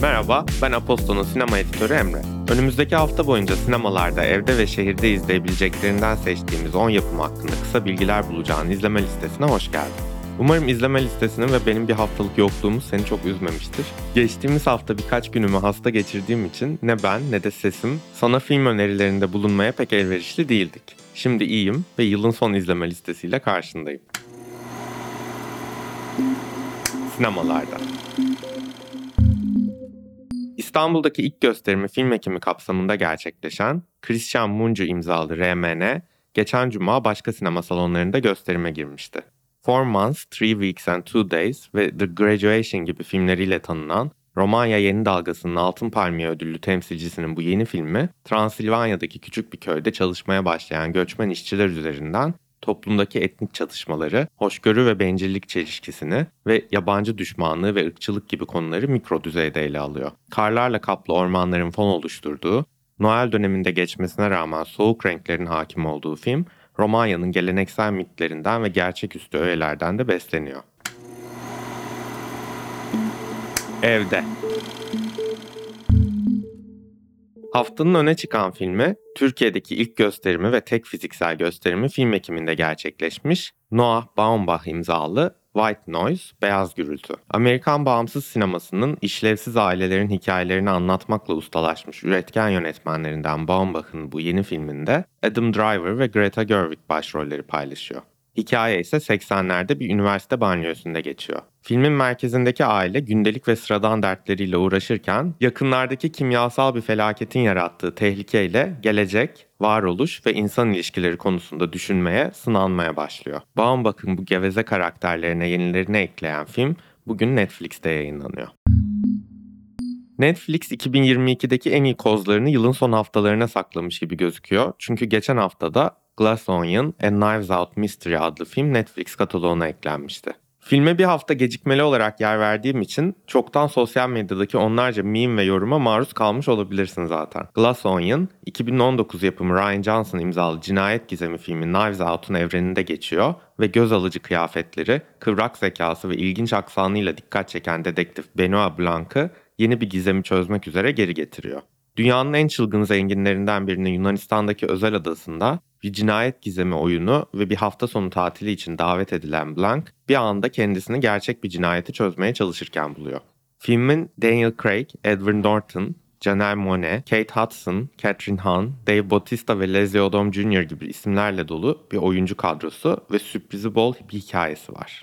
Merhaba, ben Aposto'nun sinema editörü Emre. Önümüzdeki hafta boyunca sinemalarda evde ve şehirde izleyebileceklerinden seçtiğimiz 10 yapım hakkında kısa bilgiler bulacağın izleme listesine hoş geldin. Umarım izleme listesinin ve benim bir haftalık yokluğumuz seni çok üzmemiştir. Geçtiğimiz hafta birkaç günümü hasta geçirdiğim için ne ben ne de sesim sana film önerilerinde bulunmaya pek elverişli değildik. Şimdi iyiyim ve yılın son izleme listesiyle karşındayım. Sinemalarda. İstanbul'daki ilk gösterimi film ekimi kapsamında gerçekleşen Christian Muncu imzalı RMN, geçen cuma başka sinema salonlarında gösterime girmişti. Four Months, Three Weeks and Two Days ve The Graduation gibi filmleriyle tanınan Romanya Yeni Dalgası'nın Altın Palmiye ödüllü temsilcisinin bu yeni filmi, Transilvanya'daki küçük bir köyde çalışmaya başlayan göçmen işçiler üzerinden toplumdaki etnik çatışmaları, hoşgörü ve bencillik çelişkisini ve yabancı düşmanlığı ve ırkçılık gibi konuları mikro düzeyde ele alıyor. Karlarla kaplı ormanların fon oluşturduğu, Noel döneminde geçmesine rağmen soğuk renklerin hakim olduğu film, Romanya'nın geleneksel mitlerinden ve gerçeküstü öğelerden de besleniyor. Evde Haftanın öne çıkan filmi, Türkiye'deki ilk gösterimi ve tek fiziksel gösterimi film ekiminde gerçekleşmiş Noah Baumbach imzalı White Noise, Beyaz Gürültü. Amerikan bağımsız sinemasının işlevsiz ailelerin hikayelerini anlatmakla ustalaşmış üretken yönetmenlerinden Baumbach'ın bu yeni filminde Adam Driver ve Greta Gerwig başrolleri paylaşıyor. Hikaye ise 80'lerde bir üniversite banyosunda geçiyor. Filmin merkezindeki aile gündelik ve sıradan dertleriyle uğraşırken yakınlardaki kimyasal bir felaketin yarattığı tehlikeyle gelecek, varoluş ve insan ilişkileri konusunda düşünmeye, sınanmaya başlıyor. Baumbach'ın bu geveze karakterlerine yenilerini ekleyen film bugün Netflix'te yayınlanıyor. Netflix 2022'deki en iyi kozlarını yılın son haftalarına saklamış gibi gözüküyor. Çünkü geçen haftada Glass Onion A Knives Out Mystery adlı film Netflix kataloğuna eklenmişti. Filme bir hafta gecikmeli olarak yer verdiğim için çoktan sosyal medyadaki onlarca meme ve yoruma maruz kalmış olabilirsin zaten. Glass Onion, 2019 yapımı Ryan Johnson imzalı cinayet gizemi filmi Knives Out'un evreninde geçiyor ve göz alıcı kıyafetleri, kıvrak zekası ve ilginç aksanıyla dikkat çeken dedektif Benoit Blanc'ı yeni bir gizemi çözmek üzere geri getiriyor. Dünyanın en çılgın zenginlerinden birinin Yunanistan'daki özel adasında bir cinayet gizemi oyunu ve bir hafta sonu tatili için davet edilen Blanc bir anda kendisini gerçek bir cinayeti çözmeye çalışırken buluyor. Filmin Daniel Craig, Edward Norton, Janelle Monáe, Kate Hudson, Catherine Hahn, Dave Bautista ve Leslie Odom Jr. gibi isimlerle dolu bir oyuncu kadrosu ve sürprizi bol bir hikayesi var.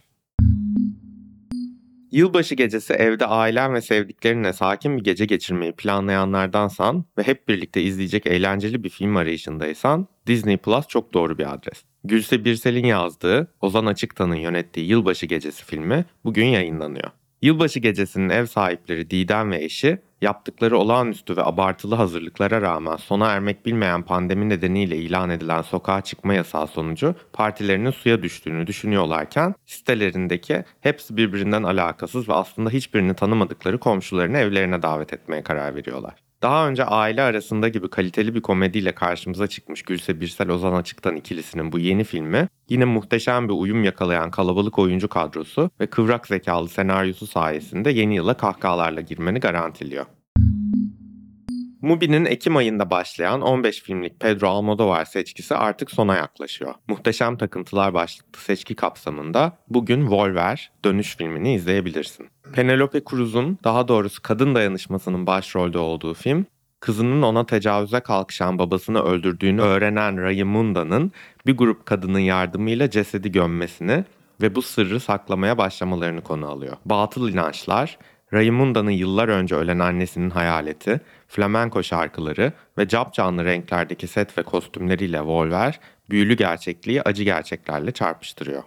Yılbaşı gecesi evde ailen ve sevdiklerinle sakin bir gece geçirmeyi planlayanlardansan ve hep birlikte izleyecek eğlenceli bir film arayışındaysan Disney Plus çok doğru bir adres. Gülse Birsel'in yazdığı, Ozan Açıktan'ın yönettiği Yılbaşı Gecesi filmi bugün yayınlanıyor. Yılbaşı gecesinin ev sahipleri Didem ve eşi yaptıkları olağanüstü ve abartılı hazırlıklara rağmen sona ermek bilmeyen pandemi nedeniyle ilan edilen sokağa çıkma yasağı sonucu partilerinin suya düştüğünü düşünüyorlarken sitelerindeki hepsi birbirinden alakasız ve aslında hiçbirini tanımadıkları komşularını evlerine davet etmeye karar veriyorlar. Daha önce aile arasında gibi kaliteli bir komediyle karşımıza çıkmış Gülse Birsel Ozan Açık'tan ikilisinin bu yeni filmi yine muhteşem bir uyum yakalayan kalabalık oyuncu kadrosu ve kıvrak zekalı senaryosu sayesinde yeni yıla kahkahalarla girmeni garantiliyor. Mubi'nin Ekim ayında başlayan 15 filmlik Pedro Almodovar seçkisi artık sona yaklaşıyor. Muhteşem Takıntılar başlıklı seçki kapsamında bugün Volver dönüş filmini izleyebilirsin. Penelope Cruz'un daha doğrusu kadın dayanışmasının başrolde olduğu film, kızının ona tecavüze kalkışan babasını öldürdüğünü öğrenen Raymunda'nın bir grup kadının yardımıyla cesedi gömmesini ve bu sırrı saklamaya başlamalarını konu alıyor. Batıl inançlar, Raymunda'nın yıllar önce ölen annesinin hayaleti, flamenko şarkıları ve capcanlı renklerdeki set ve kostümleriyle Volver, büyülü gerçekliği acı gerçeklerle çarpıştırıyor.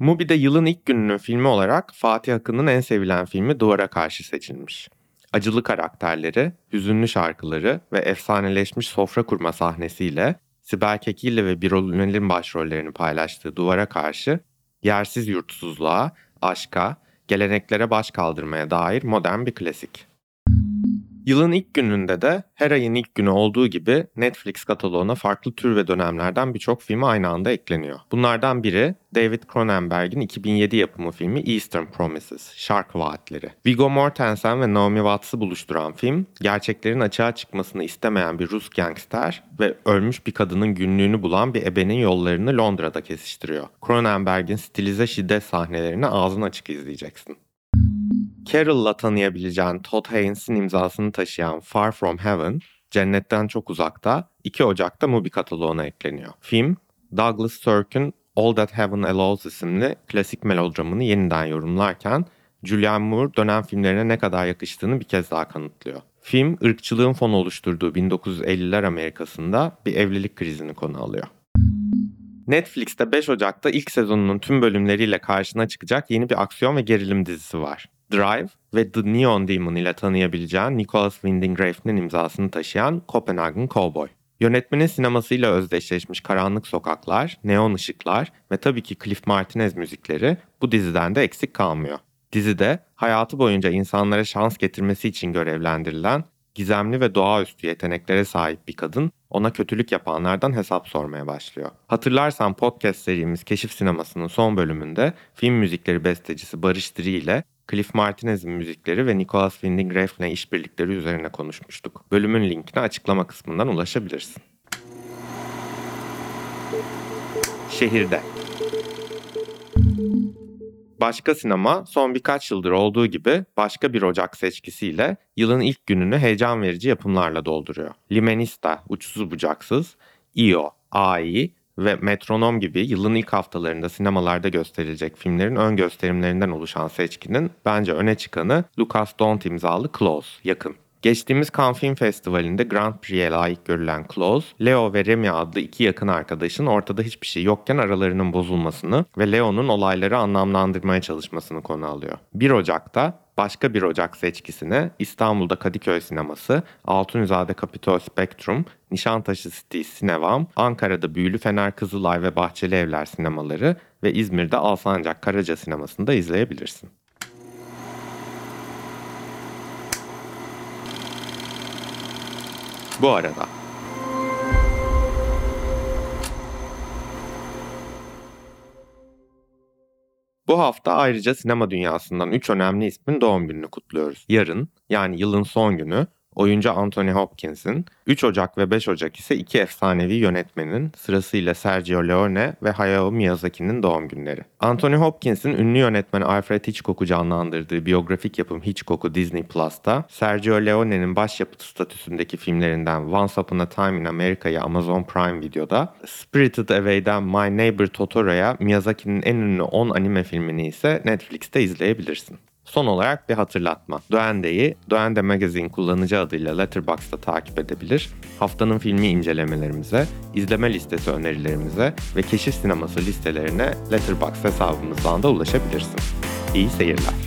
Mubi'de yılın ilk gününün filmi olarak Fatih Akın'ın en sevilen filmi Duvara Karşı seçilmiş. Acılı karakterleri, hüzünlü şarkıları ve efsaneleşmiş sofra kurma sahnesiyle Sibel Kekilli ve Birol Ünal'in başrollerini paylaştığı Duvara Karşı, yersiz yurtsuzluğa, aşka, geleneklere baş kaldırmaya dair modern bir klasik. Yılın ilk gününde de her ayın ilk günü olduğu gibi Netflix kataloğuna farklı tür ve dönemlerden birçok film aynı anda ekleniyor. Bunlardan biri David Cronenberg'in 2007 yapımı filmi Eastern Promises, Şark Vaatleri. Viggo Mortensen ve Naomi Watts'ı buluşturan film, gerçeklerin açığa çıkmasını istemeyen bir Rus gangster ve ölmüş bir kadının günlüğünü bulan bir ebenin yollarını Londra'da kesiştiriyor. Cronenberg'in stilize şiddet sahnelerini ağzın açık izleyeceksin. Carol'la tanıyabileceğin Todd Haynes'in imzasını taşıyan Far From Heaven, Cennetten Çok Uzakta 2 Ocak'ta Mubi kataloğuna ekleniyor. Film, Douglas Sirk'ün All That Heaven Allows isimli klasik melodramını yeniden yorumlarken Julianne Moore dönem filmlerine ne kadar yakıştığını bir kez daha kanıtlıyor. Film, ırkçılığın fon oluşturduğu 1950'ler Amerika'sında bir evlilik krizini konu alıyor. Netflix'te 5 Ocak'ta ilk sezonunun tüm bölümleriyle karşına çıkacak yeni bir aksiyon ve gerilim dizisi var. Drive ve The Neon Demon ile tanıyabileceğin Nicholas Winding Refn'in imzasını taşıyan Copenhagen Cowboy. Yönetmenin sinemasıyla özdeşleşmiş karanlık sokaklar, neon ışıklar ve tabii ki Cliff Martinez müzikleri bu diziden de eksik kalmıyor. Dizide hayatı boyunca insanlara şans getirmesi için görevlendirilen gizemli ve doğaüstü yeteneklere sahip bir kadın ona kötülük yapanlardan hesap sormaya başlıyor. Hatırlarsan podcast serimiz Keşif Sineması'nın son bölümünde film müzikleri bestecisi Barış Diri ile Cliff Martinez'in müzikleri ve Nicholas Winding Refn'le işbirlikleri üzerine konuşmuştuk. Bölümün linkine açıklama kısmından ulaşabilirsin. Şehirde Başka sinema son birkaç yıldır olduğu gibi başka bir Ocak seçkisiyle yılın ilk gününü heyecan verici yapımlarla dolduruyor. Limenista, Uçsuz Bucaksız, Io, AI ve Metronom gibi yılın ilk haftalarında sinemalarda gösterilecek filmlerin ön gösterimlerinden oluşan seçkinin bence öne çıkanı Lucas Dont imzalı Close, Yakın. Geçtiğimiz Cannes Film Festivali'nde Grand Prix'e layık görülen Close, Leo ve Remy adlı iki yakın arkadaşın ortada hiçbir şey yokken aralarının bozulmasını ve Leo'nun olayları anlamlandırmaya çalışmasını konu alıyor. 1 Ocak'ta başka bir Ocak seçkisine İstanbul'da Kadıköy Sineması, Altunizade Kapitol Spektrum, Nişantaşı City Sinevam, Ankara'da Büyülü Fener Kızılay ve Bahçeli Evler sinemaları ve İzmir'de Alsancak Karaca Sineması'nda izleyebilirsin. Bu arada Bu hafta ayrıca sinema dünyasından 3 önemli ismin doğum gününü kutluyoruz. Yarın yani yılın son günü oyuncu Anthony Hopkins'in, 3 Ocak ve 5 Ocak ise iki efsanevi yönetmenin sırasıyla Sergio Leone ve Hayao Miyazaki'nin doğum günleri. Anthony Hopkins'in ünlü yönetmen Alfred Hitchcock'u canlandırdığı biyografik yapım Hitchcock'u Disney Plus'ta, Sergio Leone'nin başyapıt statüsündeki filmlerinden Once Upon a Time in America'yı Amazon Prime Video'da, Spirited Away'den My Neighbor Totoro'ya Miyazaki'nin en ünlü 10 anime filmini ise Netflix'te izleyebilirsin. Son olarak bir hatırlatma. Duende'yi Duende Magazine kullanıcı adıyla Letterboxd'da takip edebilir. Haftanın filmi incelemelerimize, izleme listesi önerilerimize ve keşif sineması listelerine Letterboxd hesabımızdan da ulaşabilirsin. İyi seyirler.